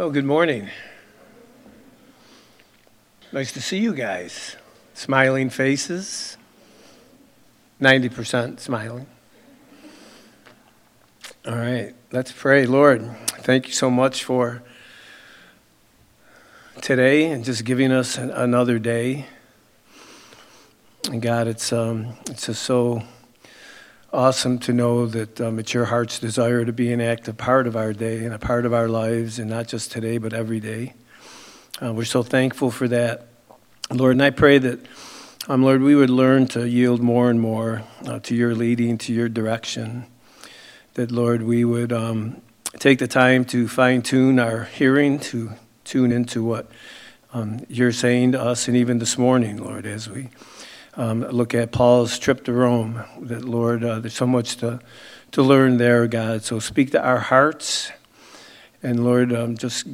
Oh, good morning. Nice to see you guys. Smiling faces. 90% smiling. All right, let's pray. Lord, thank you so much for today and just giving us another day. And God, it's, um, it's just so awesome to know that um, it's your heart's desire to be an active part of our day and a part of our lives, and not just today, but every day. Uh, we're so thankful for that, Lord. And I pray that, um, Lord, we would learn to yield more and more uh, to your leading, to your direction. That, Lord, we would um, take the time to fine tune our hearing, to tune into what um, you're saying to us, and even this morning, Lord, as we um, look at Paul's trip to Rome. That, Lord, uh, there's so much to, to learn there, God. So speak to our hearts, and Lord, um, just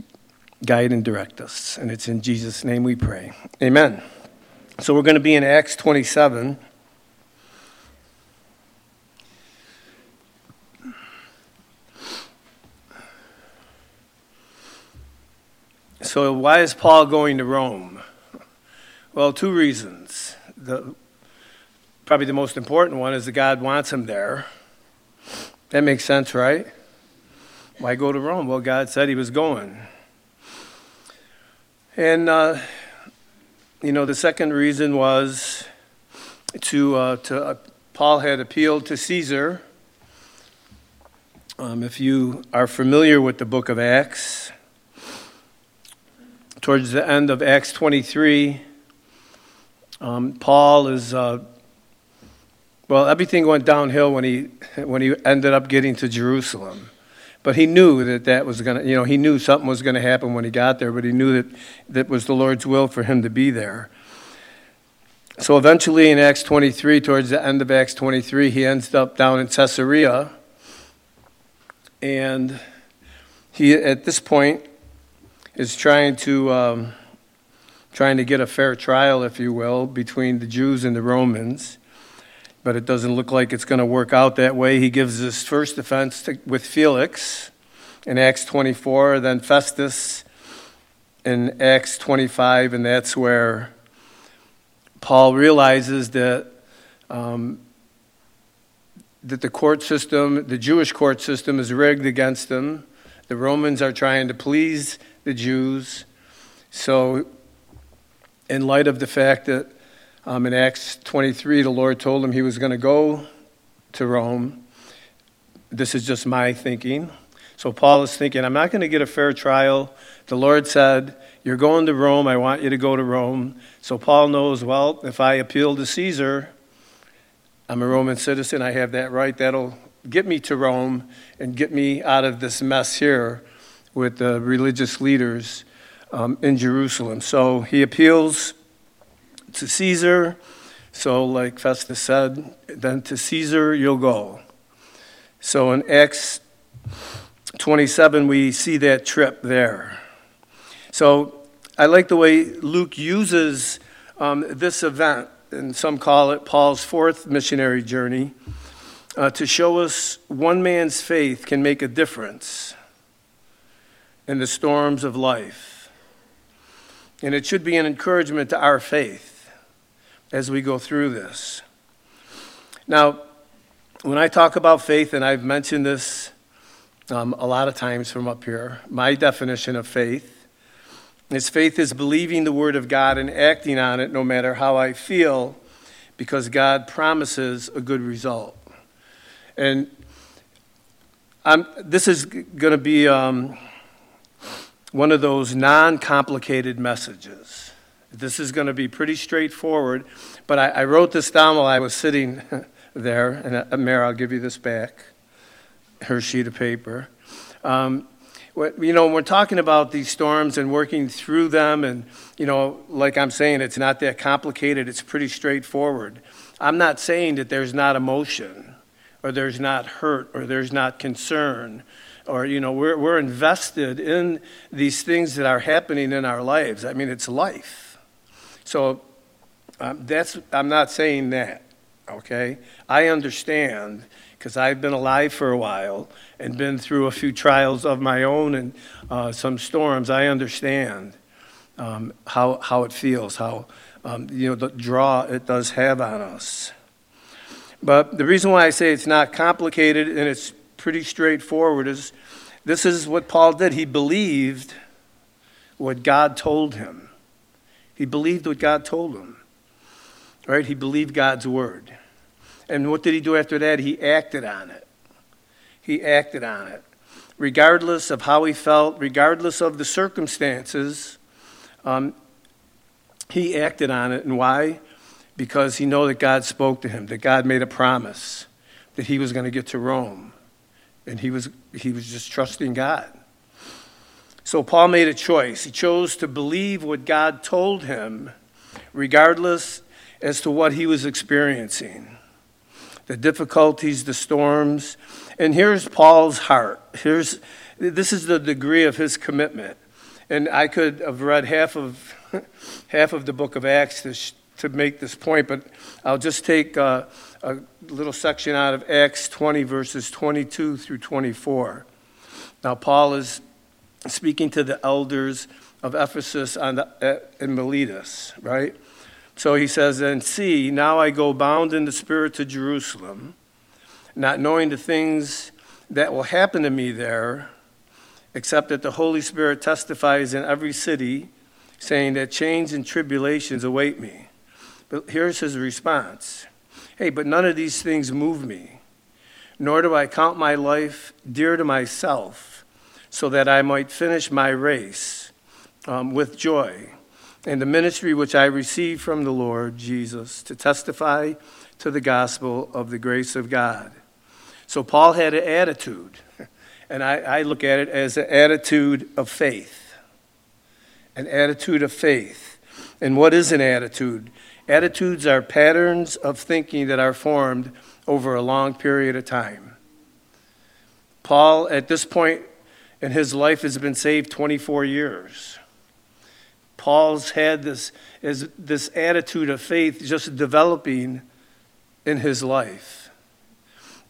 guide and direct us. And it's in Jesus' name we pray. Amen. So we're going to be in Acts 27. So, why is Paul going to Rome? Well, two reasons the, probably the most important one is that God wants him there. That makes sense, right? Why go to Rome? Well, God said he was going. And, uh, you know, the second reason was to, uh, to uh, Paul had appealed to Caesar. Um, if you are familiar with the book of Acts, towards the end of Acts 23, um, Paul is, uh, well, everything went downhill when he, when he ended up getting to Jerusalem. But he knew that that was going to, you know, he knew something was going to happen when he got there, but he knew that that was the Lord's will for him to be there. So eventually in Acts 23, towards the end of Acts 23, he ends up down in Caesarea. And he, at this point, is trying to. Um, trying to get a fair trial, if you will, between the Jews and the Romans. But it doesn't look like it's going to work out that way. He gives his first defense to, with Felix in Acts 24, then Festus in Acts 25, and that's where Paul realizes that. Um, that the court system, the Jewish court system, is rigged against them. The Romans are trying to please the Jews. So in light of the fact that um, in Acts 23, the Lord told him he was going to go to Rome. This is just my thinking. So Paul is thinking, I'm not going to get a fair trial. The Lord said, You're going to Rome. I want you to go to Rome. So Paul knows, well, if I appeal to Caesar, I'm a Roman citizen. I have that right. That'll get me to Rome and get me out of this mess here with the religious leaders um, in Jerusalem. So he appeals to Caesar. So, like Festus said, then to Caesar you'll go. So in Acts 27, we see that trip there. So I like the way Luke uses um, this event, and some call it Paul's fourth missionary journey, uh, to show us one man's faith can make a difference in the storms of life. And it should be an encouragement to our faith as we go through this. Now, when I talk about faith, and I've mentioned this um, a lot of times from up here, my definition of faith is faith is believing the Word of God and acting on it no matter how I feel because God promises a good result. And I'm, this is going to be. Um, one of those non complicated messages. This is going to be pretty straightforward, but I, I, wrote this down while I was sitting there. And uh, Mary, I'll give you this back, her sheet of paper. Um, you know, we're talking about these storms and working through them, and, you know, like I'm saying, it's not that complicated, it's pretty straightforward. I'm not saying that there's not emotion, or there's not hurt, or there's not concern, or you know we're, we're invested in these things that are happening in our lives i mean it's life so um, that's i'm not saying that okay i understand because I've been alive for a while and been through a few trials of my own and uh, some storms. I understand um, how, how it feels, how um, you know the draw it does have on us. But the reason why I say it's not complicated and it's pretty straightforward is this is what Paul did. He believed what God told him. He believed what God told him. Right? He believed God's word. And what did he do after that? He acted on it. He acted on it. Regardless of how he felt, regardless of the circumstances, um, he acted on it. And why? Because he knew that God spoke to him, that God made a promise that he was going to get to Rome. And he was, he was just trusting God. So Paul made a choice. He chose to believe what God told him, regardless as to what he was experiencing the difficulties, the storms. And here's Paul's heart. Here's, this is the degree of his commitment. And I could have read half of, half of the book of Acts to, to make this point, but I'll just take a, a little section out of Acts 20, verses 22 through 24. Now, Paul is speaking to the elders of Ephesus and uh, in Miletus, right? So he says, And see, now I go bound in the Spirit to Jerusalem, not knowing the things that will happen to me there, except that the Holy Spirit testifies in every city, saying that chains and tribulations await me. But here's his response Hey, but none of these things move me, nor do I count my life dear to myself, so that I might finish my race um, with joy and the ministry which I received from the Lord Jesus to testify to the gospel of the grace of God. So Paul had an attitude, and I, I look at it as an attitude of faith. An attitude of faith. And what is an attitude? Attitudes are patterns of thinking that are formed over a long period of time. Paul, at this point in his life, has been saved 24 years. Paul's had this, is this attitude of faith just developing in his life.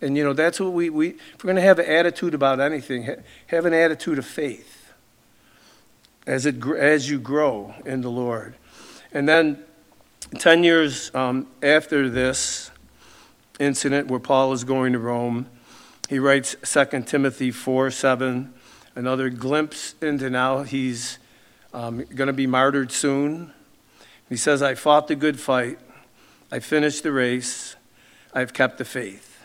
And, you know, that's what we, we if we're going to have an attitude about anything, have an attitude of faith as, it, as you grow in the Lord. And then 10 years um, after this incident where Paul is going to Rome, he writes 2 Timothy 4 7, another glimpse into now he's um, going to be martyred soon. He says, I fought the good fight, I finished the race, I've kept the faith.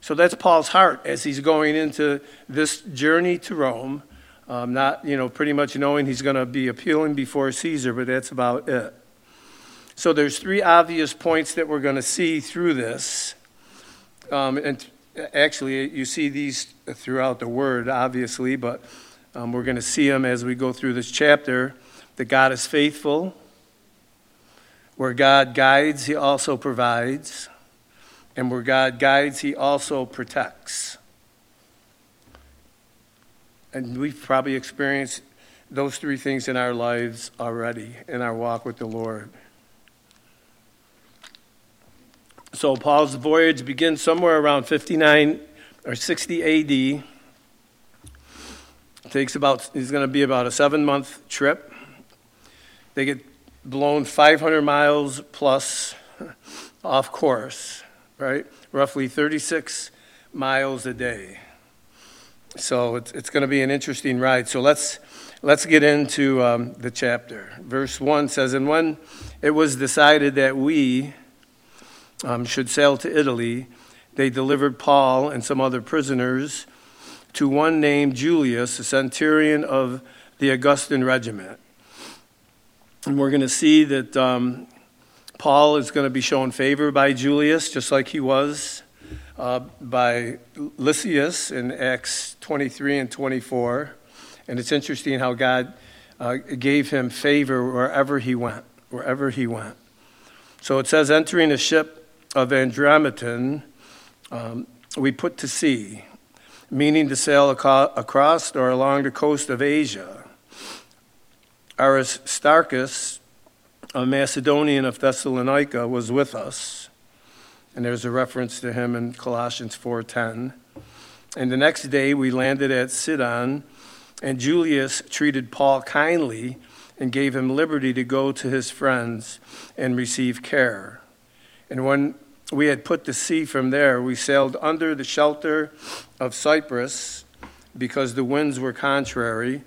So that's Paul's heart as he's going into this journey to Rome. Um, not, you know, pretty much knowing he's going to be appealing before Caesar, but that's about it. So there's three obvious points that we're going to see through this. Um, and actually, you see these throughout the word, obviously, but um, we're going to see them as we go through this chapter. That God is faithful. Where God guides, He also provides. And where God guides, He also protects. And we've probably experienced those three things in our lives already in our walk with the Lord. So Paul's voyage begins somewhere around 59 or 60 AD takes about, it's going to be about a seven month trip. They get blown 500 miles plus off course, right? Roughly 36 miles a day. So it's, it's going to be an interesting ride. So let's, let's get into um, the chapter. Verse 1 says, And when it was decided that we um, should sail to Italy, they delivered Paul and some other prisoners to one named Julius, a centurion of the Augustan regiment. And we're going to see that um, Paul is going to be shown favor by Julius, just like he was uh, by Lysias in Acts 23 and 24. And it's interesting how God uh, gave him favor wherever he went, wherever he went. So it says, entering a ship of Adramyttium, um, we put to sea meaning to sail across or along the coast of Asia. Aristarchus, a Macedonian of Thessalonica, was with us. And there's a reference to him in Colossians 4:10. And the next day we landed at Sidon, and Julius treated Paul kindly and gave him liberty to go to his friends and receive care. And when we had put to sea from there, we sailed under the shelter of Cyprus because the winds were contrary.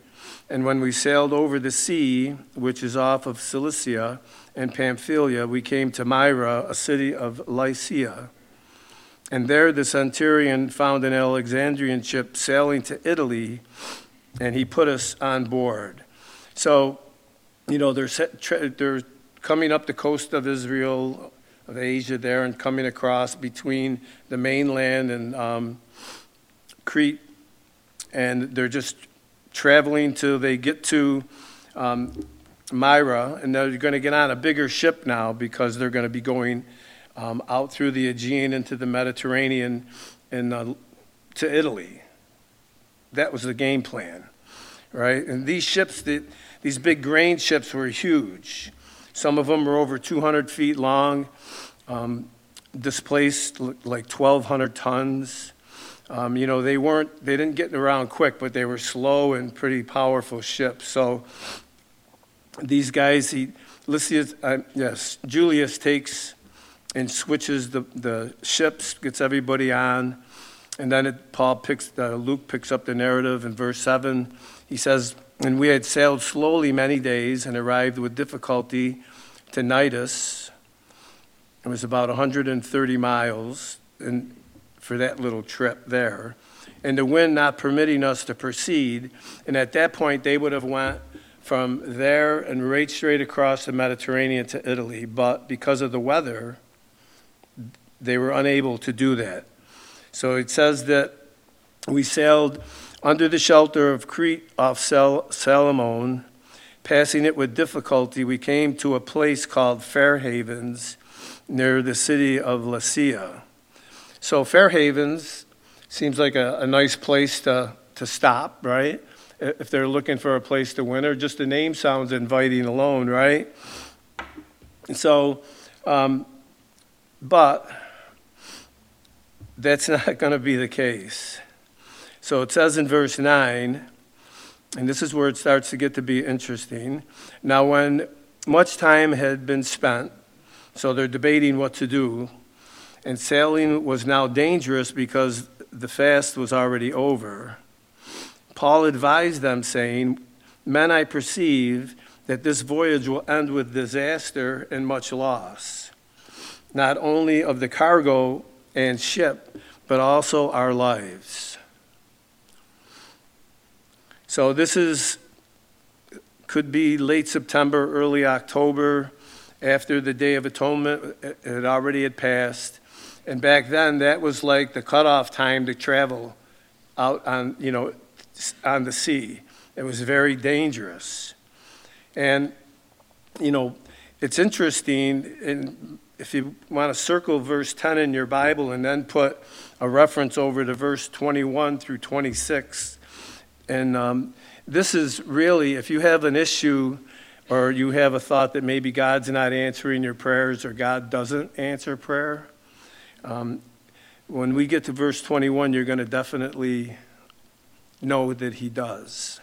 And when we sailed over the sea, which is off of Cilicia and Pamphylia, we came to Myra, a city of Lycia. And there the centurion found an Alexandrian ship sailing to Italy, and he put us on board. So you know, they're, they're coming up the coast of Israel, of Asia there, and coming across between the mainland and um, Crete. And they're just traveling till they get to um, Myra, and they're going to get on a bigger ship now because they're going to be going um, out through the Aegean into the Mediterranean and uh, to Italy. That was the game plan, right? And these ships that these big grain ships were huge. Some of them were over 200 feet long, um, displaced like 1,200 tons. Um, you know, they weren't, they didn't get around quick, but they were slow and pretty powerful ships. So these guys, he, Lysias, uh, yes, Julius takes and switches the, the ships, gets everybody on. And then it, Paul picks, uh, Luke picks up the narrative in verse 7. He says, and we had sailed slowly many days and arrived with difficulty to Cnidus. It was about 130 miles and for that little trip there. And the wind not permitting us to proceed. And at that point, they would have went from there and right straight across the Mediterranean to Italy. But because of the weather, they were unable to do that. So it says that we sailed under the shelter of Crete off Sal- Salamone, passing it with difficulty, we came to a place called Fair Havens near the city of Lasea. So, Fair Havens seems like a, a nice place to, to stop, right? If they're looking for a place to winter, just the name sounds inviting alone, right? And so, um, but that's not going to be the case. So it says in verse 9, and this is where it starts to get to be interesting. Now, when much time had been spent, so they're debating what to do, and sailing was now dangerous because the fast was already over. Paul advised them, saying, Men, I perceive that this voyage will end with disaster and much loss, not only of the cargo and ship, but also our lives. So this is could be late September, early October, after the Day of Atonement uh, uh, had already had passed. And back then, that was like the cutoff time to travel out on, you know, on the sea. It was very dangerous. And, you know, it's interesting, and if you want to circle verse 10 in your Bible and then put a reference over to verse 21 through 26, and um, this is really, if you have an issue or you have a thought that maybe God's not answering your prayers or God doesn't answer prayer, um, when we get to verse 21, you're going to definitely know that He does.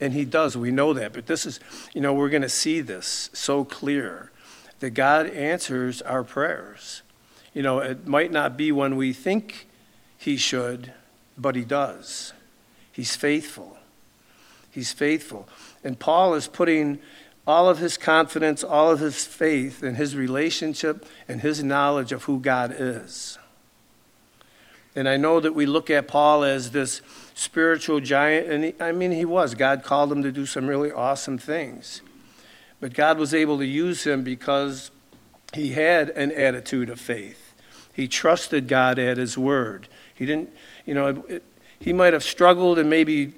And He does, we know that. But this is, you know, we're going to see this so clear that God answers our prayers. You know, it might not be when we think He should, but He does. He's faithful. He's faithful. And Paul is putting all of his confidence, all of his faith in his relationship and his knowledge of who God is. And I know that we look at Paul as this spiritual giant, and he, I mean, he was. God called him to do some really awesome things. But God was able to use him because he had an attitude of faith. He trusted God at his word. He didn't, you know, it, he might have struggled and maybe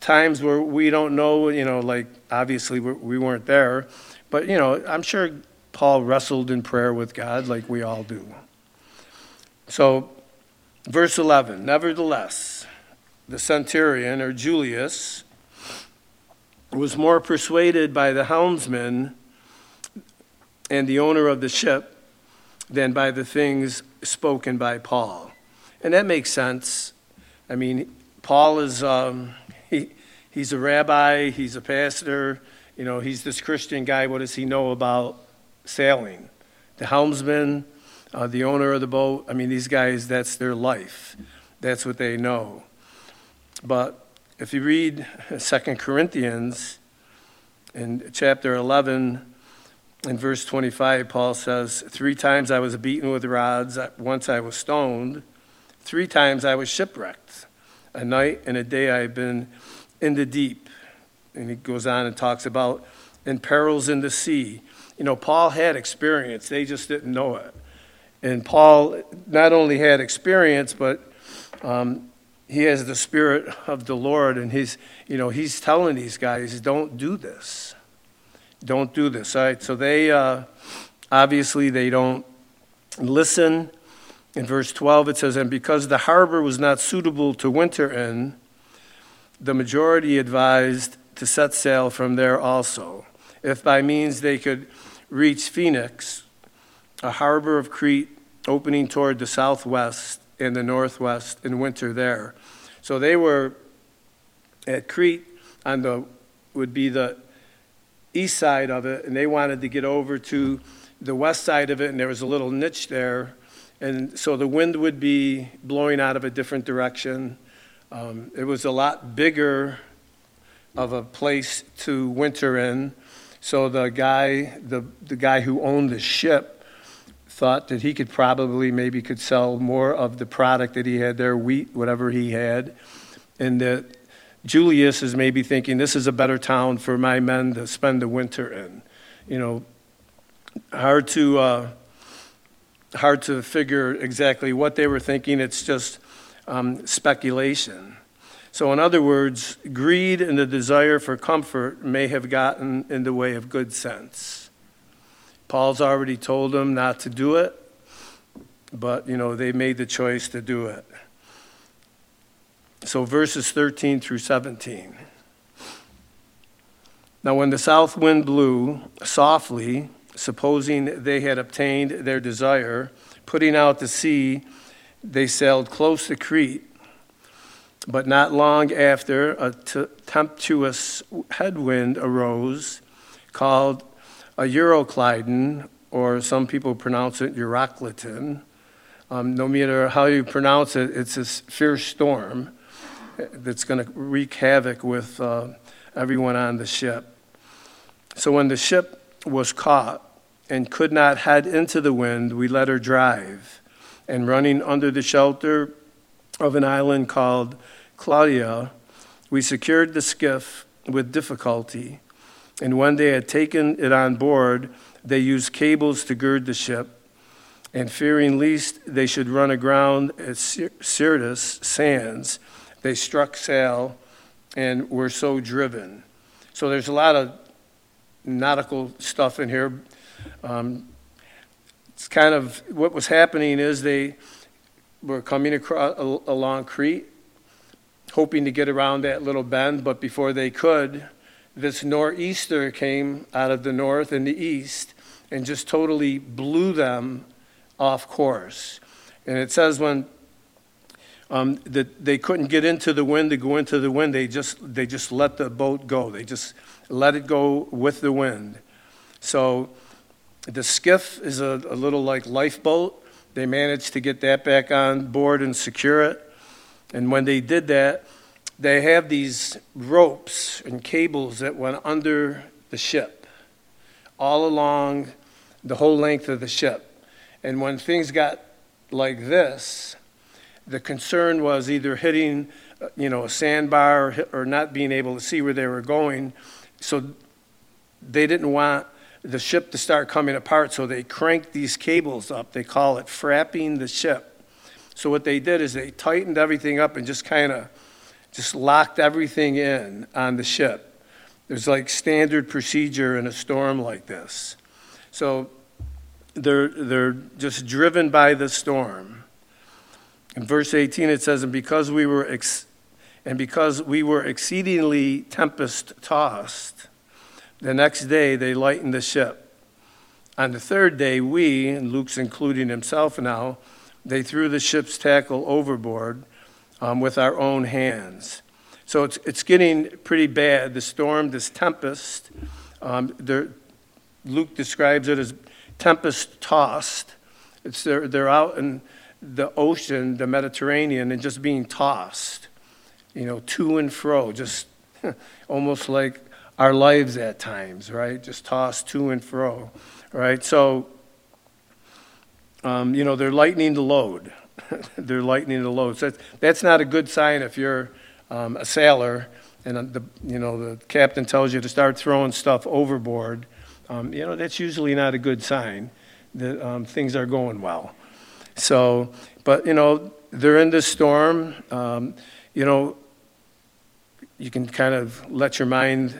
times where we don't know, you know, like obviously we weren't there, but, you know, I'm sure Paul wrestled in prayer with God like we all do. So, verse 11 Nevertheless, the centurion, or Julius, was more persuaded by the helmsman and the owner of the ship than by the things spoken by Paul. And that makes sense. I mean, Paul is, um, he, he's a rabbi, he's a pastor, you know, he's this Christian guy. What does he know about sailing? The helmsman, uh, the owner of the boat, I mean, these guys, that's their life. That's what they know. But if you read Second Corinthians in chapter 11, in verse 25, Paul says, Three times I was beaten with rods, once I was stoned, three times I was shipwrecked. A night and a day I've been in the deep. And he goes on and talks about in perils in the sea. You know, Paul had experience, they just didn't know it. And Paul not only had experience, but um, he has the spirit of the Lord, and he's, you know, he's telling these guys, don't do this. Don't do this. All right, so they uh, obviously they don't listen. In verse 12, it says, And because the harbor was not suitable to winter in, the majority advised to set sail from there also, if by means they could reach Phoenix, a harbor of Crete opening toward the southwest and the northwest in winter there. So they were at Crete on the would be the east side of it, and they wanted to get over to the west side of it, and there was a little niche there. And so the wind would be blowing out of a different direction. Um, it was a lot bigger of a place to winter in. So the guy, the, the guy who owned the ship, thought that he could probably maybe could sell more of the product that he had there, wheat, whatever he had, and that Julius is maybe thinking this is a better town for my men to spend the winter in. You know, hard to uh, hard to figure exactly what they were thinking. It's just um, speculation. So, in other words, greed and the desire for comfort may have gotten in the way of good sense. Paul's already told them not to do it, but you know they made the choice to do it. So, verses 13 through 17. Now, when the south wind blew softly, supposing they had obtained their desire, putting out to sea, they sailed close to Crete. But not long after, a tempestuous headwind arose called a Euroclydon, or some people pronounce it Eurocliton. Um, no matter how you pronounce it, it's a fierce storm that's going to wreak havoc with uh, everyone on the ship. So when the ship was caught and could not head into the wind, we let her drive. And running under the shelter of an island called Clauda, we secured the skiff with difficulty. And when they had taken it on board, they used cables to gird the ship. And fearing lest they should run aground at Syrtis sands, they struck sail and were so driven. So there's a lot of nautical stuff in here. Um, it's kind of what was happening is they were coming across along Crete, hoping to get around that little bend, but before they could, this nor'easter came out of the north and the east and just totally blew them off course. And it says when um, that they couldn't get into the wind to go into the wind. They just, they just let the boat go. They just let it go with the wind. So the skiff is a, a little like lifeboat. They managed to get that back on board and secure it. And when they did that, they have these ropes and cables that went under the ship, all along the whole length of the ship. And when things got like this, the concern was either hitting, uh, you know, a sandbar or, or not being able to see where they were going. So they didn't want the ship to start coming apart, so they cranked these cables up. They call it frapping the ship. So what they did is they tightened everything up and just kind of just locked everything in on the ship. There's like standard procedure in a storm like this. So they're, they're just driven by the storm. In verse 18 it says, And because we were ex- and because we were exceedingly tempest tossed, the next day they lightened the ship On the third day, we, and Luke's including himself now, they threw the ship's tackle overboard um, with our own hands. So it's, it's getting pretty bad. The storm, this tempest, um, Luke describes it as tempest tossed. It's they're, they're out in the ocean, the Mediterranean, and just being tossed, you know, to and fro, just almost like our lives at times, right? Just tossed to and fro, right? So, um, you know, they're lightening the load. they're lightening the load. So that's, that's not a good sign if you're um, a sailor and the, you know, the captain tells you to start throwing stuff overboard. Um, you know, that's usually not a good sign that um, things are going well. So, but, you know, they're in this storm. Um, you know, you can kind of let your mind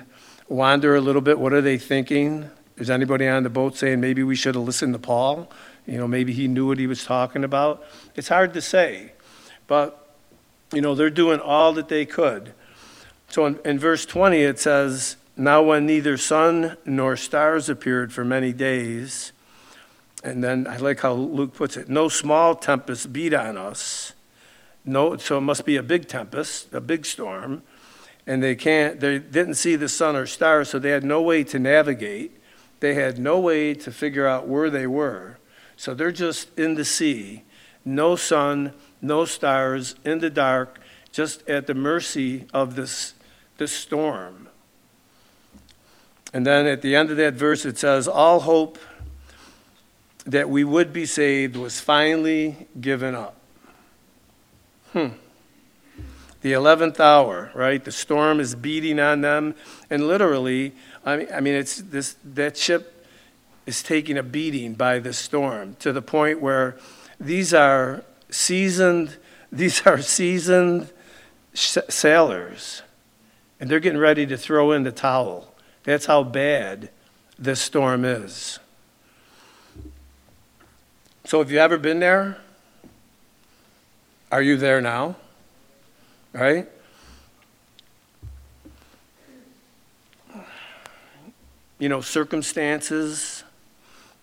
wander a little bit. What are they thinking? Is anybody on the boat saying maybe we should have listened to Paul? You know, maybe he knew what he was talking about. It's hard to say. But, you know, they're doing all that they could. So in, in verse 20, it says, Now when neither sun nor stars appeared for many days, and then I like how Luke puts it, no small tempest beat on us. No, so it must be a big tempest, a big storm and they can't they didn't see the sun or stars so they had no way to navigate. They had no way to figure out where they were. So they're just in the sea. No sun no stars in the dark just at the mercy of this this storm. And then at the end of that verse it says all hope that we would be saved was finally given up. Hmm the 11th hour, right? The storm is beating on them. And literally, I mean, I mean it's this, that ship is taking a beating by the storm to the point where these are seasoned, these are seasoned sailors. And they're getting ready to throw in the towel. That's how bad this storm is. So, have you ever been there? Are you there now? Right? You know, circumstances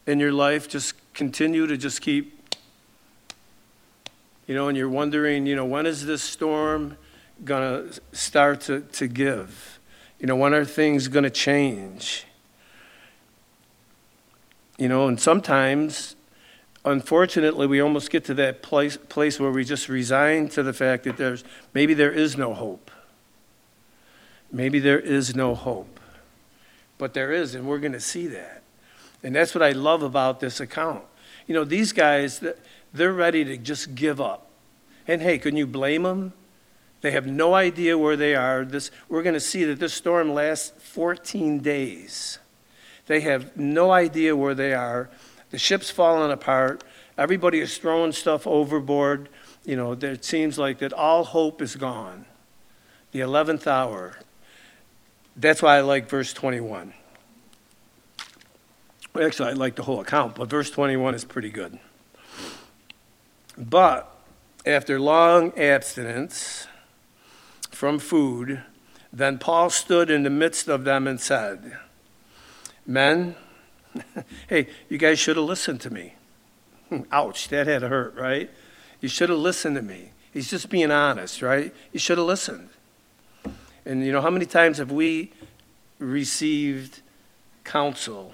in your life just continue to just keep, you know, and you're wondering, you know, when is this storm going to start to, give? You know, when are things going to change? You know, and sometimes unfortunately, we almost get to that place, place where we just resign to the fact that there's maybe there is no hope. Maybe there is no hope. But there is, and we're going to see that. And that's what I love about this account. You know, these guys, they're ready to just give up. And hey, can you blame them? They have no idea where they are. This, we're going to see that this storm lasts 14 days. They have no idea where they are. The ship's falling apart. Everybody is throwing stuff overboard. You know, it seems like that all hope is gone. The 11th hour. That's why I like verse 21. Actually, I like the whole account, but verse 21 is pretty good. But after long abstinence from food, then Paul stood in the midst of them and said, Men, hey, you guys should have listened to me. Ouch, that had to hurt, right? You should have listened to me. He's just being honest, right? You should have listened. And you know, how many times have we received counsel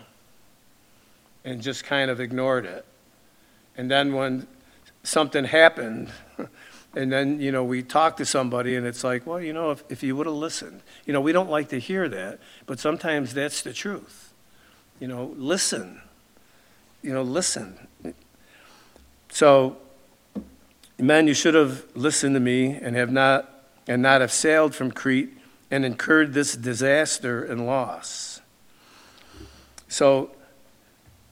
and just kind of ignored it? And then when something happened, and then, you know, we talk to somebody and it's like, well, you know, if, if you would have listened. You know, we don't like to hear that, but sometimes that's the truth. You know, listen. You know, listen. So, men, you should have listened to me and have not and not have sailed from Crete and incurred this disaster and loss. So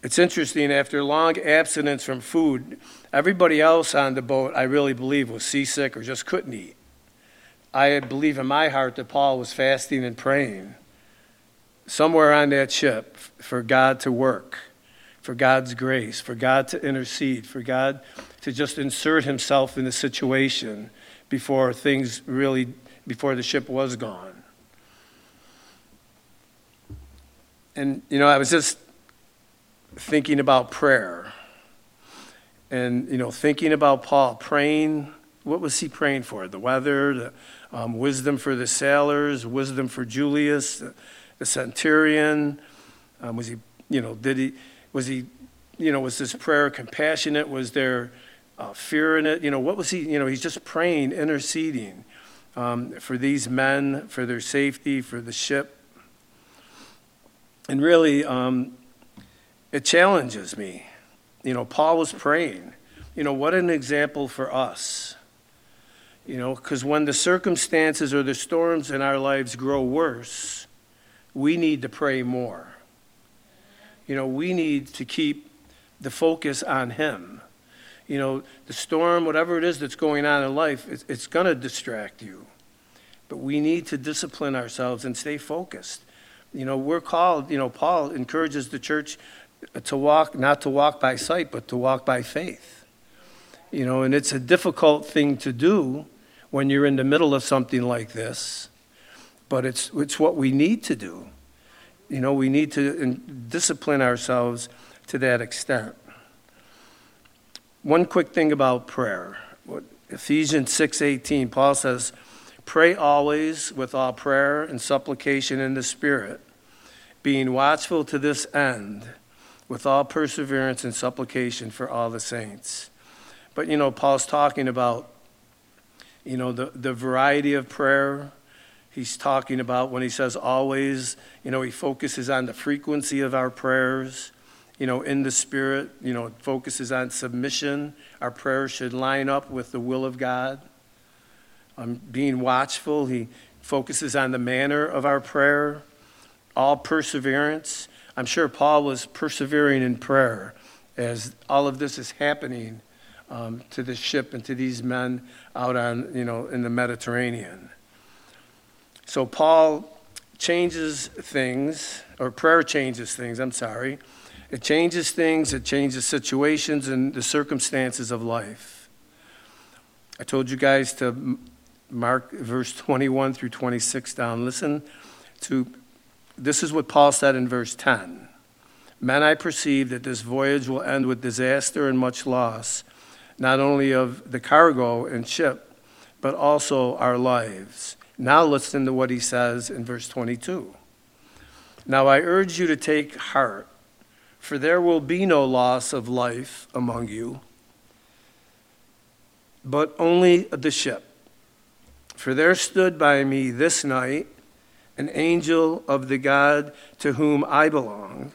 it's interesting, after long abstinence from food, everybody else on the boat, I really believe, was seasick or just couldn't eat. I believe in my heart that Paul was fasting and praying somewhere on that ship for God to work, for God's grace, for God to intercede, for God to just insert himself in the situation before things really, before the ship was gone. And, you know, I was just thinking about prayer and, you know, thinking about Paul praying. What was he praying for? The weather, the um, wisdom for the sailors, wisdom for Julius, the, the centurion. Um, was he, you know, did he, was he, you know, was this prayer compassionate? Was there uh, fear in it? You know, what was he, you know, he's just praying, interceding um, for these men, for their safety, for the ship. And really, um, it challenges me. You know, Paul was praying. You know, what an example for us. You know, because when the circumstances or the storms in our lives grow worse, we need to pray more. You know, we need to keep the focus on Him. You know, the storm, whatever it is that's going on in life, it's, it's going to distract you. But we need to discipline ourselves and stay focused. You know, we're called, you know, Paul encourages the church to walk, not to walk by sight, but to walk by faith. You know, and it's a difficult thing to do when you're in the middle of something like this, but it's, it's what we need to do. You know, we need to discipline ourselves to that extent. One quick thing about prayer. Ephesians 6:18, Paul says, "Pray always with all prayer and supplication in the Spirit, being watchful to this end, with all perseverance and supplication for all the saints." But you know, Paul's talking about you know, the, the variety of prayer he's talking about when he says always, you know, he focuses on the frequency of our prayers, you know, in the spirit, you know, focuses on submission. Our prayers should line up with the will of God. Um, being watchful, he focuses on the manner of our prayer, all perseverance. I'm sure Paul was persevering in prayer as all of this is happening um, to the ship and to these men out on, you know, in the Mediterranean. So Paul changes things, or prayer changes things, I'm sorry. It changes things, it changes situations and the circumstances of life. I told you guys to mark verse 21 through 26 down. Listen to this is what Paul said in verse 10. Men, I perceive that this voyage will end with disaster and much loss not only of the cargo and ship, but also our lives. Now listen to what he says in verse 22. Now I urge you to take heart, for there will be no loss of life among you, but only the ship. For there stood by me this night an angel of the God to whom I belong,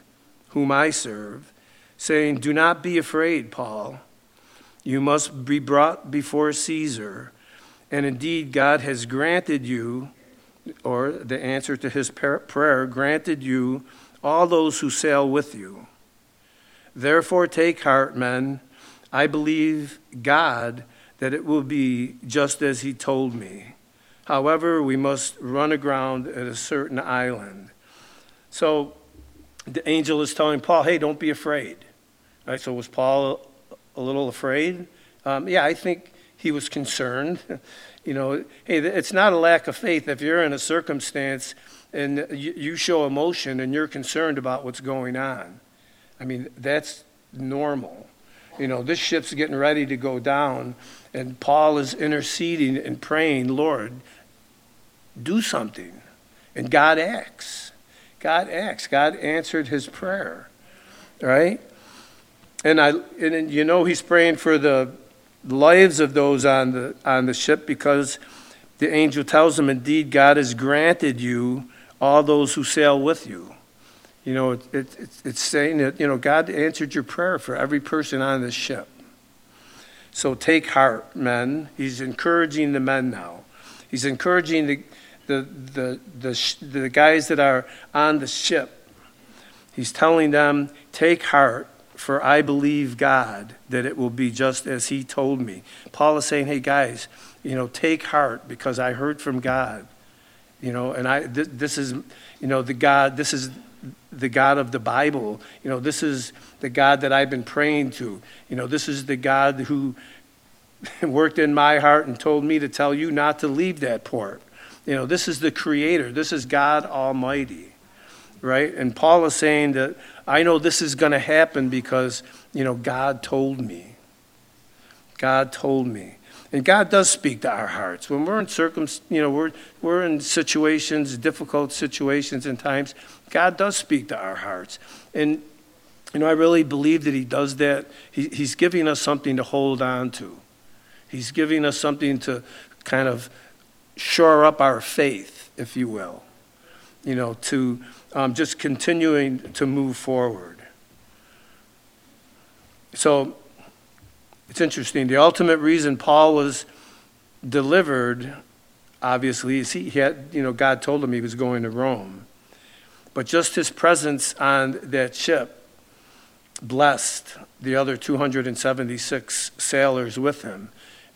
whom I serve, saying, Do not be afraid, Paul. You must be brought before Caesar. And indeed, God has granted you, or the answer to his prayer, granted you all those who sail with you. Therefore, take heart, men. I believe God that it will be just as he told me. However, we must run aground at a certain island. So the angel is telling Paul, hey, don't be afraid. Right, so was Paul a little afraid. Um, yeah, I think he was concerned. you know, hey, it's not a lack of faith if you're in a circumstance and you, show emotion and you're concerned about what's going on. I mean, that's normal. You know, this ship's getting ready to go down, and Paul is interceding and praying, Lord, do something. And God acts. God acts. God answered his prayer. Right? and I and you know he's praying for the lives of those on the on the ship because the angel tells them, indeed, God has granted you all those who sail with you. You know, it, it, it's, saying that you know God answered your prayer for every person on the ship. So take heart, men. He's encouraging the men now. He's encouraging the the the the, the guys that are on the ship. He's telling them, take heart for I believe God that it will be just as He told me. Paul is saying, hey, guys, you know, take heart because I heard from God. You know, and I, th- this is, you know, the God, this is the God of the Bible. You know, this is the God that I've been praying to. You know, this is the God who worked in my heart and told me to tell you not to leave that port. You know, this is the Creator. This is God Almighty. right? And Paul is saying that I know this is going to happen because, you know, God told me. God told me. And God does speak to our hearts. When we're in circum, you know, we're, we're in situations, difficult situations and times, God does speak to our hearts. And, you know, I really believe that He does that. He, he's giving us something to hold on to. He's giving us something to kind of shore up our faith, if you will. You know, to um, just continuing to move forward. So it's interesting. The ultimate reason Paul was delivered, obviously, is he, he had, you know, God told him he was going to Rome. But just his presence on that ship blessed the other 276 sailors with him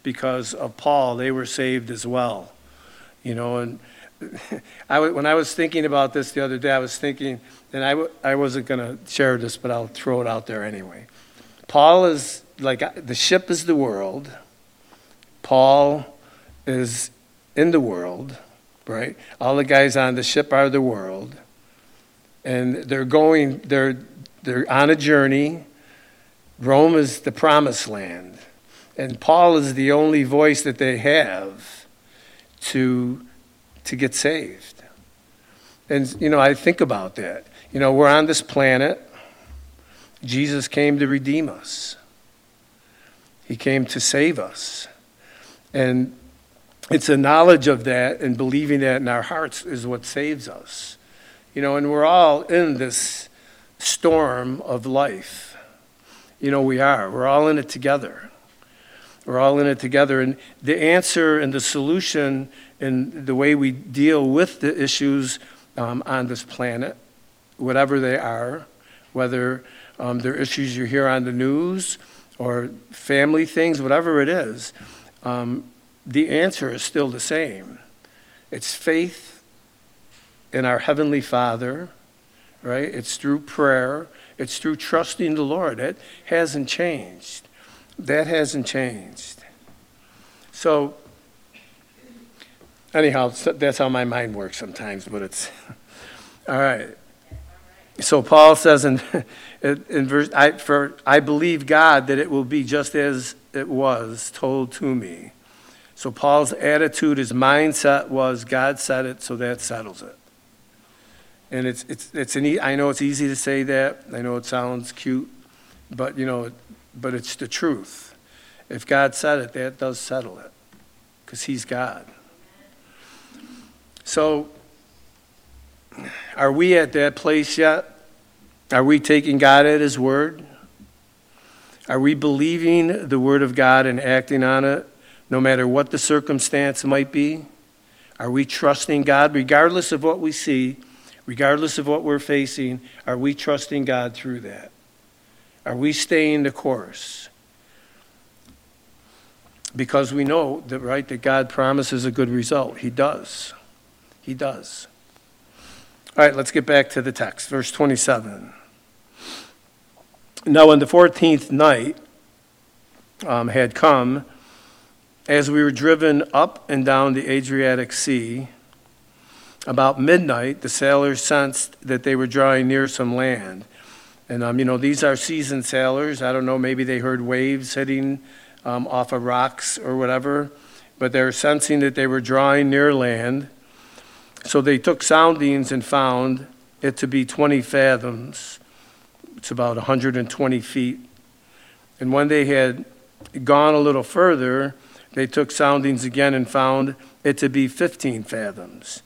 because of Paul. They were saved as well. You know, and I, when I was thinking about this the other day, I was thinking, and I, I wasn't going to share this, but I'll throw it out there anyway. Paul is like the ship is the world. Paul is in the world, right? All the guys on the ship are the world. And they're going, they're, they're on a journey. Rome is the promised land. And Paul is the only voice that they have to, to get saved. And, you know, I think about that. You know, we're on this planet. Jesus came to redeem us. He came to save us. And it's a knowledge of that and believing that in our hearts is what saves us. You know, and we're all in this storm of life. You know, we are. We're all in it together. We're all in it together. And the answer and the solution and the way we deal with the issues um, on this planet, whatever they are, whether um, they're issues you hear on the news or family things, whatever it is, um, the answer is still the same. It's faith in our Heavenly Father, right? It's through prayer, it's through trusting the Lord. It hasn't changed. That hasn't changed. So, anyhow, that's how my mind works sometimes, but it's all right. So Paul says in, in verse, I, for I believe God that it will be just as it was told to me. So Paul's attitude, his mindset was God said it, so that settles it. And it's, it's, it's an, I know it's easy to say that. I know it sounds cute, but you know, but it's the truth. If God said it, that does settle it because he's God. So are we at that place yet? Are we taking God at His word? Are we believing the word of God and acting on it, no matter what the circumstance might be? Are we trusting God regardless of what we see, regardless of what we're facing? Are we trusting God through that? Are we staying the course? Because we know that, right, that God promises a good result. He does. He does. All right, let's get back to the text. Verse 27. Now, when the 14th night um, had come, as we were driven up and down the Adriatic Sea, about midnight, the sailors sensed that they were drawing near some land. And, um, you know, these are seasoned sailors. I don't know, maybe they heard waves hitting um, off of rocks or whatever, but they were sensing that they were drawing near land. So they took soundings and found it to be 20 fathoms. It's about 120 feet. And when they had gone a little further, they took soundings again and found it to be 15 fathoms.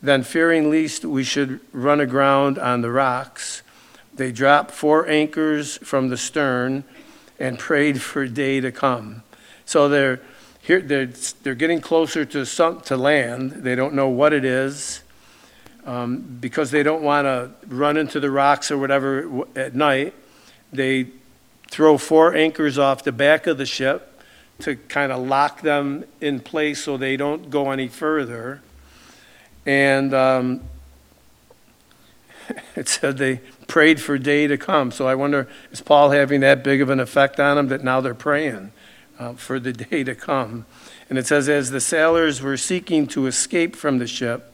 Then, fearing lest we should run aground on the rocks, they dropped four anchors from the stern and prayed for day to come. So they're here they're, they're getting closer to, some, to land. They don't know what it is um, because they don't want to run into the rocks or whatever at night. They throw four anchors off the back of the ship to kind of lock them in place so they don't go any further. And um, it said they prayed for day to come. So I wonder, is Paul having that big of an effect on them that now they're praying? Uh, for the day to come. And it says, As the sailors were seeking to escape from the ship,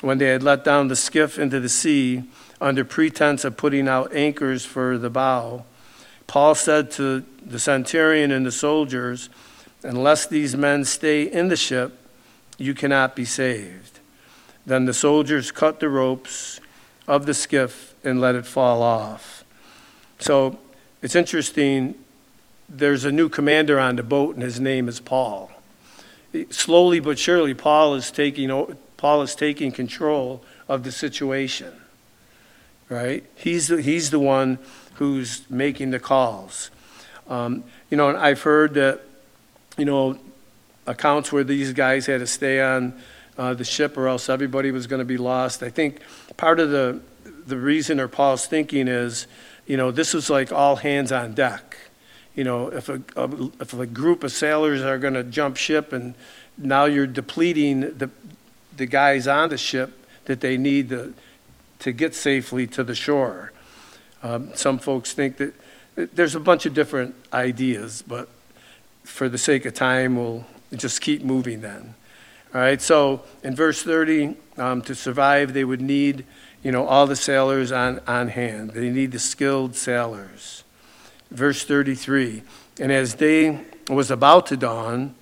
when they had let down the skiff into the sea under pretense of putting out anchors for the bow, Paul said to the centurion and the soldiers, Unless these men stay in the ship, you cannot be saved. Then the soldiers cut the ropes of the skiff and let it fall off. So it's interesting. There's a new commander on the boat, and his name is Paul. Slowly but surely, Paul is taking, Paul is taking control of the situation. Right? He's the, he's the one who's making the calls. Um, you know, and I've heard that, you know, accounts where these guys had to stay on uh, the ship or else everybody was going to be lost. I think part of the the reason or Paul's thinking is, you know, this is like all hands on deck. You know, if a, a if a group of sailors are going to jump ship and now you're depleting the the guys on the ship that they need to to get safely to the shore. Um, some folks think that there's a bunch of different ideas, but for the sake of time, we'll just keep moving then. All right, so in verse 30, um, to survive, they would need, you know, all the sailors on, on hand. They need the skilled sailors. Verse 33, and as day was about to dawn,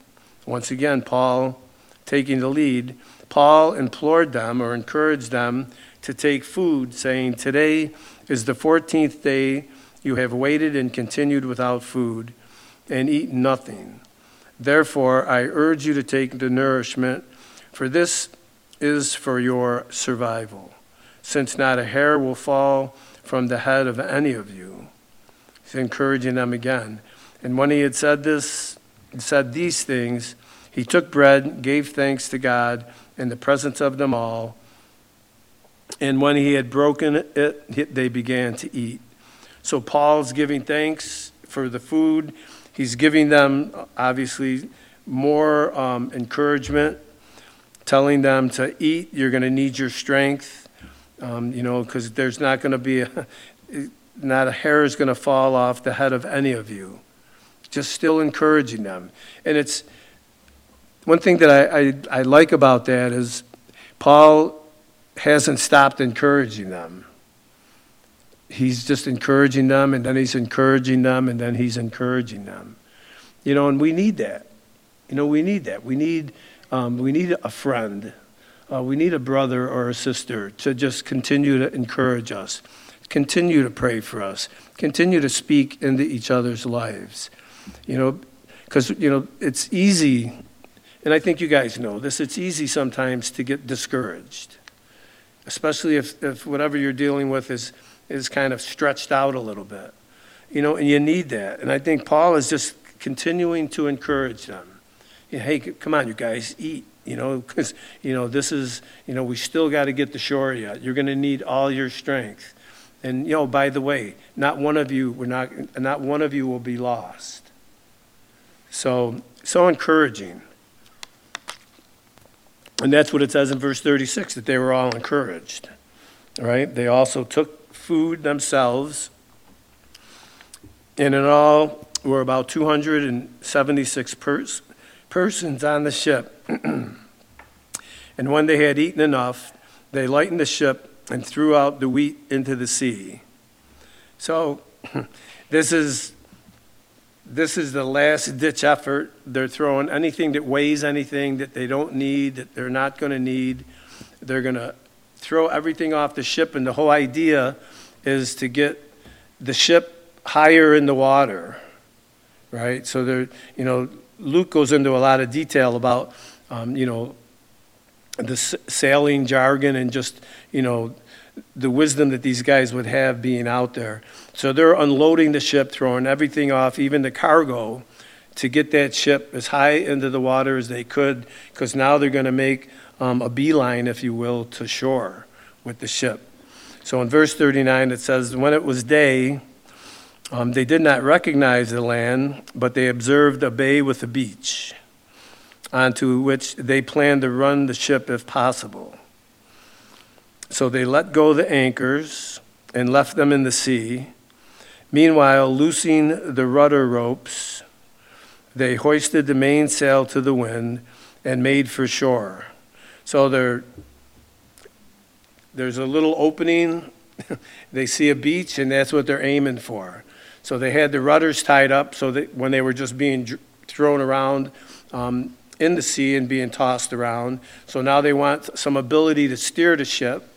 once again, Paul taking the lead, Paul implored them or encouraged them to take food, saying, Today is the 14th day you have waited and continued without food and eaten nothing. Therefore, I urge you to take the nourishment, for this is for your survival, since not a hair will fall from the head of any of you. He's encouraging them again. And when he had said this, said these things, he took bread, gave thanks to God in the presence of them all, and when he had broken it, they began to eat. So Paul's giving thanks for the food He's giving them, obviously, more um, encouragement, telling them to eat. You're going to need your strength, um, you know, because there's not going to be a, not a hair is going to fall off the head of any of you. Just still encouraging them. And it's one thing that I, I, I like about that is Paul hasn't stopped encouraging them he's just encouraging them, and then he's encouraging them, and then he's encouraging them. You know, and we need that. You know, we need that. We need, um, we need a friend. Uh, we need a brother or a sister to just continue to encourage us, continue to pray for us, continue to speak into each other's lives. You know, because, you know, it's easy, and I think you guys know this, it's easy sometimes to get discouraged, especially if, if whatever you're dealing with is is kind of stretched out a little bit. You know, and you need that. And I think Paul is just continuing to encourage them. You know, hey, come on, you guys, eat. You know, because, you know, this is, you know, we still got to get to shore yet. You're going to need all your strength. And, you know, by the way, not one of you, we're not, not one of you will be lost. So, so encouraging. And that's what it says in verse 36 that they were all encouraged. Right? They also took food themselves. And in all, were about 276 pers- persons on the ship. and when they had eaten enough, they lightened the ship and threw out the wheat into the sea. So, this is this is the last ditch effort. They're throwing anything that weighs anything that they don't need, that they're not going to need. They're going to throw everything off the ship, and the whole idea is to get the ship higher in the water, right? So there, you know, Luke goes into a lot of detail about, um, you know, the sailing jargon and just, you know, the wisdom that these guys would have being out there. So they're unloading the ship, throwing everything off, even the cargo, to get that ship as high into the water as they could, because now they're going to make um, a beeline, if you will, to shore with the ship. So in verse 39, it says, When it was day, um, they did not recognize the land, but they observed a bay with a beach, onto which they planned to run the ship if possible. So they let go the anchors and left them in the sea. Meanwhile, loosing the rudder ropes, they hoisted the mainsail to the wind and made for shore. So they're there's a little opening. they see a beach, and that's what they're aiming for. So they had the rudders tied up so that when they were just being thrown around um, in the sea and being tossed around. So now they want some ability to steer the ship,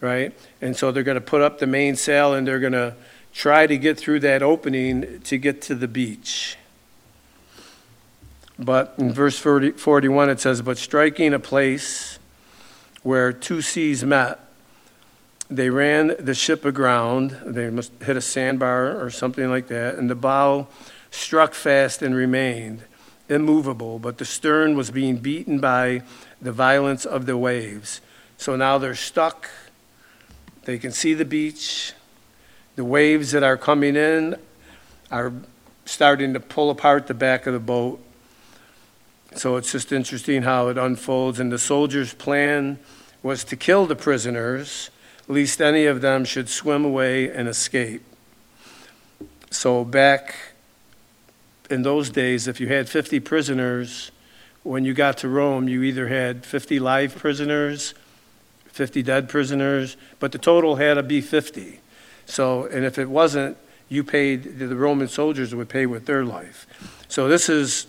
right? And so they're going to put up the mainsail and they're going to try to get through that opening to get to the beach. But in verse 40, 41 it says, But striking a place where two seas met, they ran the ship aground. They must hit a sandbar or something like that, and the bow struck fast and remained immovable, but the stern was being beaten by the violence of the waves. So now they're stuck. They can see the beach. The waves that are coming in are starting to pull apart the back of the boat. So it's just interesting how it unfolds. And the soldiers' plan was to kill the prisoners, lest any of them should swim away and escape. So back in those days, if you had 50 prisoners, when you got to Rome, you either had 50 live prisoners, 50 dead prisoners, but the total had to be 50. So, and if it wasn't, you paid, the Roman soldiers would pay with their life. So this is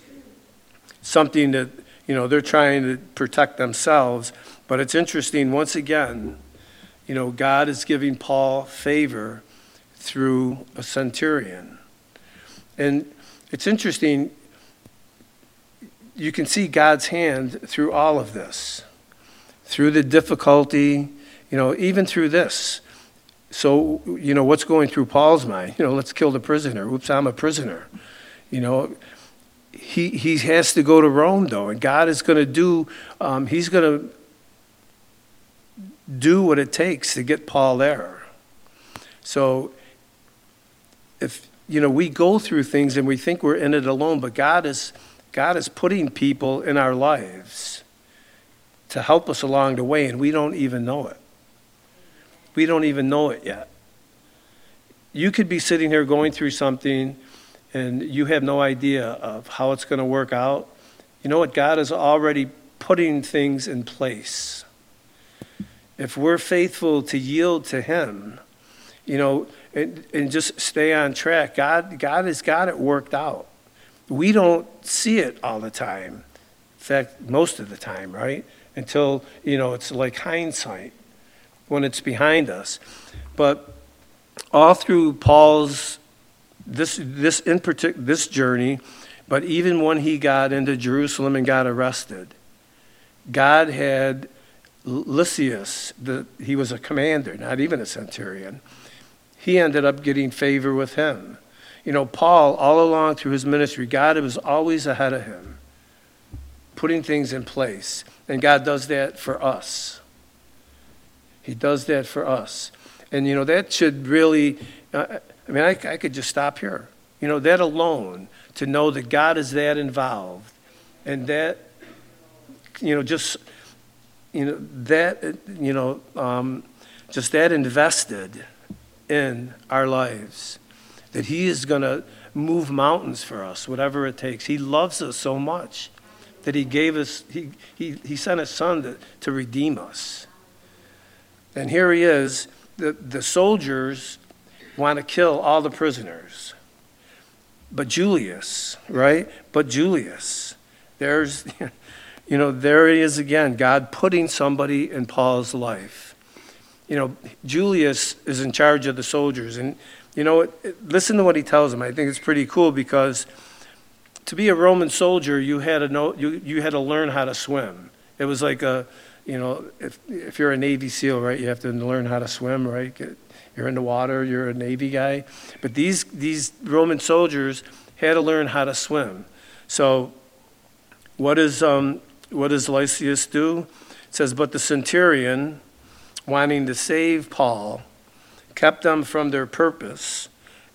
something that, you know, they're trying to protect themselves. But it's interesting, once again, you know, God is giving Paul favor through a centurion. And it's interesting, you can see God's hand through all of this, through the difficulty, you know, even through this. So, you know, what's going through Paul's mind? You know, let's kill the prisoner. Oops, I'm a prisoner. You know, he, he has to go to Rome, though, and God is going to do, um, he's going to do what it takes to get Paul there. So, if you know, we go through things and we think we're in it alone, but God is, God is putting people in our lives to help us along the way, and we don't even know it. We don't even know it yet. You could be sitting here going through something and you have no idea of how it's going to work out. You know what? God is already putting things in place. If we're faithful to yield to Him, you know, and, and just stay on track. God, God has got it worked out. We don't see it all the time. In fact, most of the time, right? Until, you know, it's like hindsight when it's behind us. But all through Paul's this this in particular this journey, but even when he got into Jerusalem and got arrested, God had Lysias, the, he was a commander, not even a centurion he ended up getting favor with him. You know, Paul, all along through his ministry, God was always ahead of him, putting things in place. And God does that for us. He does that for us. And, you know, that should really, uh, I mean, I, I could just stop here. You know, that alone, to know that God is that involved and that, you know, just, you know, that, you know, um, just that invested in our lives, that He is going to move mountains for us, whatever it takes. He loves us so much that He gave us, He, he, he sent His Son to, to redeem us. And here He is. The, the soldiers want to kill all the prisoners. But Julius, right? But Julius, there's, you know, there he is again, God putting somebody in Paul's life you know, Julius is in charge of the soldiers. And, you know, listen to what he tells them. I think it's pretty cool because to be a Roman soldier, you had to know, you, you had to learn how to swim. It was like a, you know, if, if you're a Navy SEAL, right, you have to learn how to swim, right? You're in the water, you're a Navy guy. But these, these Roman soldiers had to learn how to swim. So, what, is, um, what does Lysias do? It says, But the centurion, wanting to save Paul, kept them from their purpose,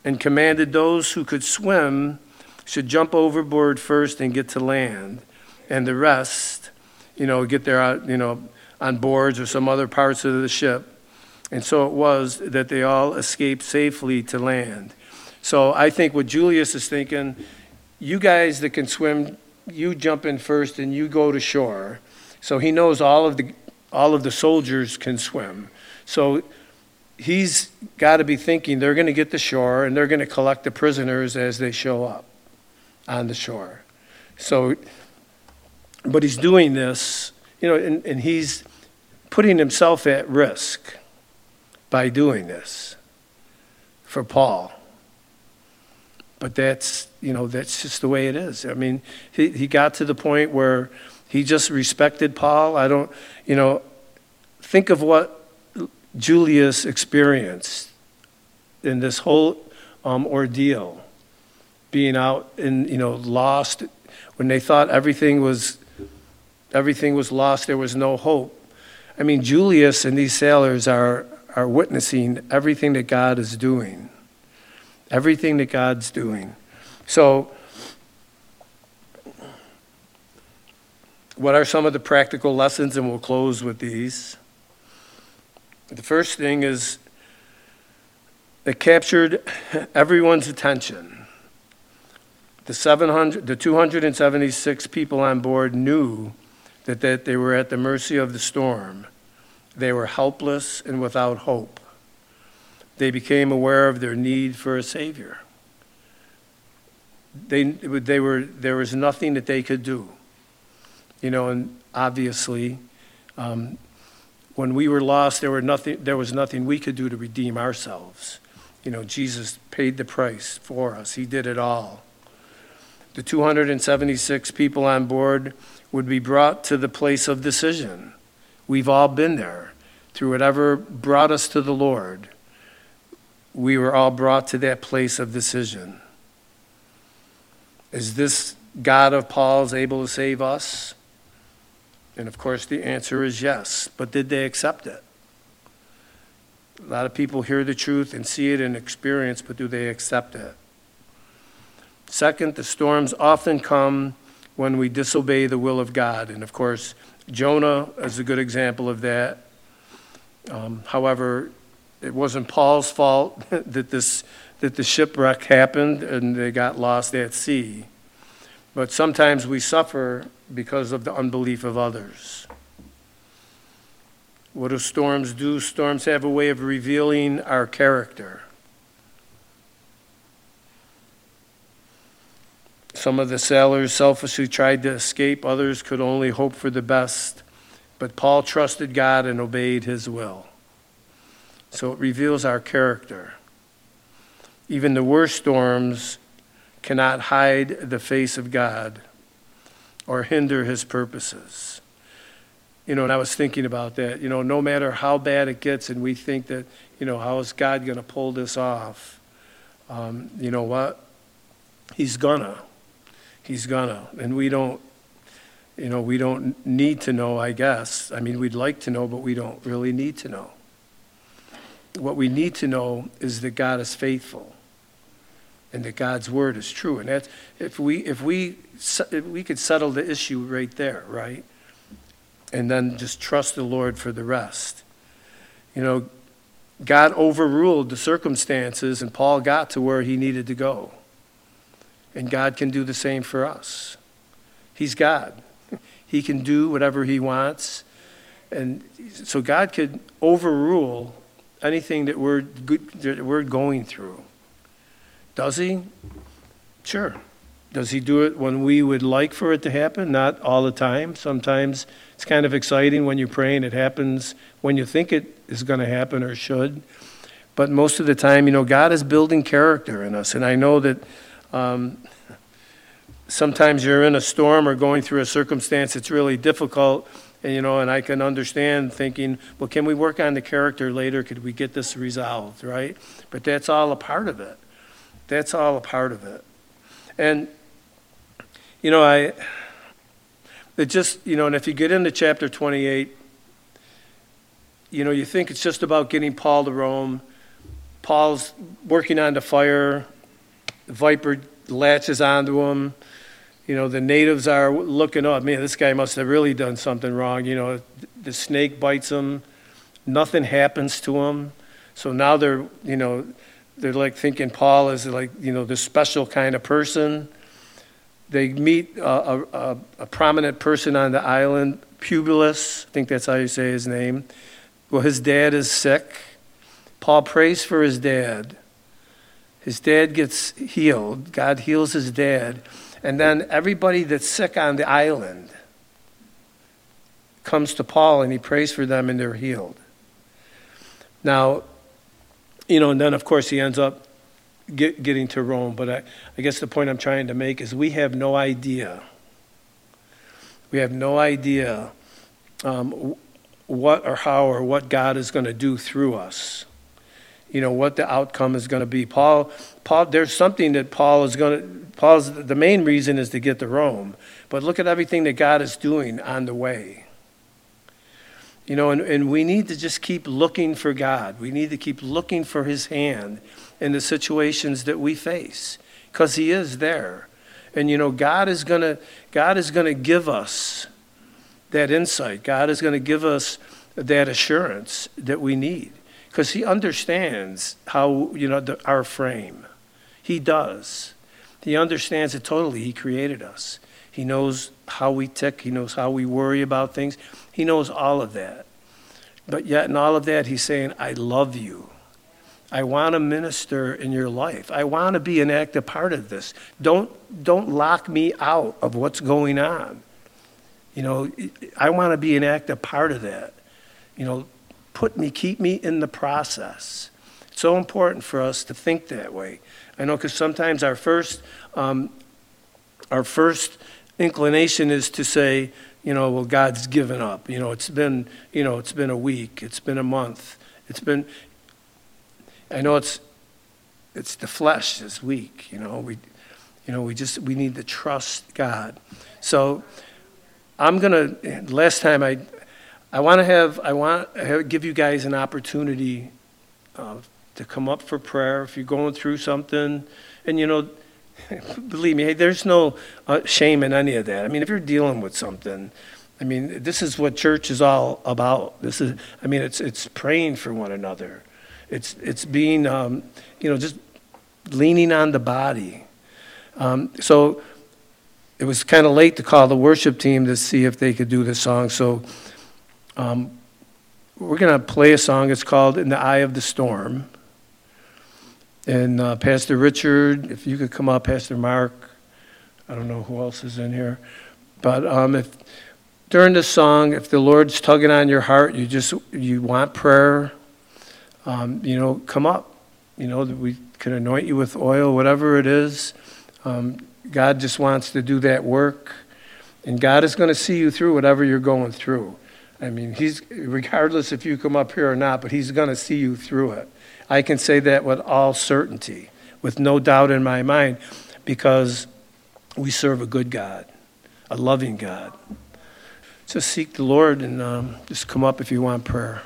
and commanded those who could swim should jump overboard first and get to land, and the rest, you know, get there, out, you know, on boards or some other parts of the ship. And so it was that they all escaped safely to land. So I think what Julius is thinking, you guys that can swim, you jump in first and you go to shore. So he knows all of the all of the soldiers can swim. So he's got to be thinking they're going to get to shore and they're going to collect the prisoners as they show up on the shore. So, but he's doing this, you know, and, and he's putting himself at risk by doing this for Paul. But that's, you know, that's just the way it is. I mean, he, he got to the point where he just respected Paul. I don't, you know, think of what Julius experienced in this whole um, ordeal, being out and, you know, lost when they thought everything was everything was lost, there was no hope. I mean, Julius and these sailors are, are witnessing everything that God is doing. Everything that God's doing. So, what are some of the practical lessons? And we'll close with these. The first thing is it captured everyone's attention. The, 700, the 276 people on board knew that, that they were at the mercy of the storm. They were helpless and without hope. They became aware of their need for a Savior. They, they were, there was nothing that they could do. You know, and obviously, um, when we were lost, there, were nothing, there was nothing we could do to redeem ourselves. You know, Jesus paid the price for us, He did it all. The 276 people on board would be brought to the place of decision. We've all been there. Through whatever brought us to the Lord, we were all brought to that place of decision. Is this God of Paul's able to save us? And of course, the answer is yes. But did they accept it? A lot of people hear the truth and see it and experience, but do they accept it? Second, the storms often come when we disobey the will of God. And of course, Jonah is a good example of that. Um, however, it wasn't Paul's fault that this that the shipwreck happened and they got lost at sea. But sometimes we suffer because of the unbelief of others. What do storms do? Storms have a way of revealing our character. Some of the sailors selfishly tried to escape, others could only hope for the best. But Paul trusted God and obeyed his will. So it reveals our character. Even the worst storms cannot hide the face of God or hinder his purposes. You know, and I was thinking about that. You know, no matter how bad it gets, and we think that, you know, how is God going to pull this off? Um, you know what? He's gonna. He's gonna. And we don't, you know, we don't need to know, I guess. I mean, we'd like to know, but we don't really need to know. What we need to know is that God is faithful and that God's word is true. And that's, if we, if we, if we could settle the issue right there, right? And then just trust the Lord for the rest. You know, God overruled the circumstances, and Paul got to where he needed to go. And God can do the same for us. He's God. He can do whatever He wants. And so God could overrule anything that we're, that we're going through. Does He? Sure. Does He do it when we would like for it to happen? Not all the time. Sometimes it's kind of exciting when you're praying. It happens when you think it is going to happen or should. But most of the time, you know, God is building character in us. And I know that um, sometimes you're in a storm or going through a circumstance that's really difficult, and you know, and I can understand thinking, well, can we work on the character later? Could we get this resolved, right? But that's all a part of it. That's all a part of it. And you know, I it just, you know, and if you get into chapter 28, you know, you think it's just about getting Paul to Rome. Paul's working on the fire. The viper latches onto him. You know, the natives are looking up. Man, this guy must have really done something wrong. You know, the snake bites him. Nothing happens to him. So now they're, you know, they're like thinking Paul is like, you know, this special kind of person. They meet a, a, a prominent person on the island, Publius, I think that's how you say his name. Well, his dad is sick. Paul prays for his dad. His dad gets healed. God heals his dad. And then everybody that's sick on the island comes to Paul and he prays for them and they're healed. Now, you know, and then of course he ends up get, getting to Rome. But I, I guess the point I'm trying to make is we have no idea. We have no idea um, what or how or what God is going to do through us. You know what the outcome is going to be. Paul, Paul, there's something that Paul is going to. Paul's the main reason is to get to Rome, but look at everything that God is doing on the way. You know, and, and we need to just keep looking for God. We need to keep looking for His hand in the situations that we face because He is there. And, you know, God is to God is going to give us that insight. God is going to give us that assurance that we need because He understands how, you know, the, our frame. He does. He understands it totally. He created us. He knows how we tick. He knows how we worry about things. He knows all of that. But yet, in all of that, he's saying, I love you. I want to minister in your life. I want to be an active part of this. Don't, don't lock me out of what's going on. You know, I want to be an active part of that. You know, put me, keep me in the process. It's so important for us to think that way. I know because sometimes our first, um, our first inclination is to say, you know, well, God's given up. You know, it's been, you know, it's been a week, it's been a month, it's been. I know it's, it's the flesh is weak. You know, we, you know, we just we need to trust God. So, I'm gonna. Last time I, I want to have I want give you guys an opportunity uh, to come up for prayer if you're going through something, and you know Believe me, there's no uh, shame in any of that. I mean, if you're dealing with something, I mean, this is what church is all about. This is, I mean, it's it's praying for one another. It's it's being, um, you know, just leaning on the body. Um, so it was kind of late to call the worship team to see if they could do this song. So um, we're going to play a song. It's called "In the Eye of the Storm." And uh, Pastor Richard, if you could come up, Pastor Mark, I don't know who else is in here. But um, if during this song, if the Lord's tugging on your heart, you just you want prayer, um, you know, come up. You know, we can anoint you with oil, whatever it is. Um, God just wants to do that work, and God is going to see you through whatever you're going through. I mean, He's regardless if you come up here or not, but He's going to see you through it. I can say that with all certainty, with no doubt in my mind, because we serve a good God, a loving God. Just seek the Lord and um, just come up if you want prayer.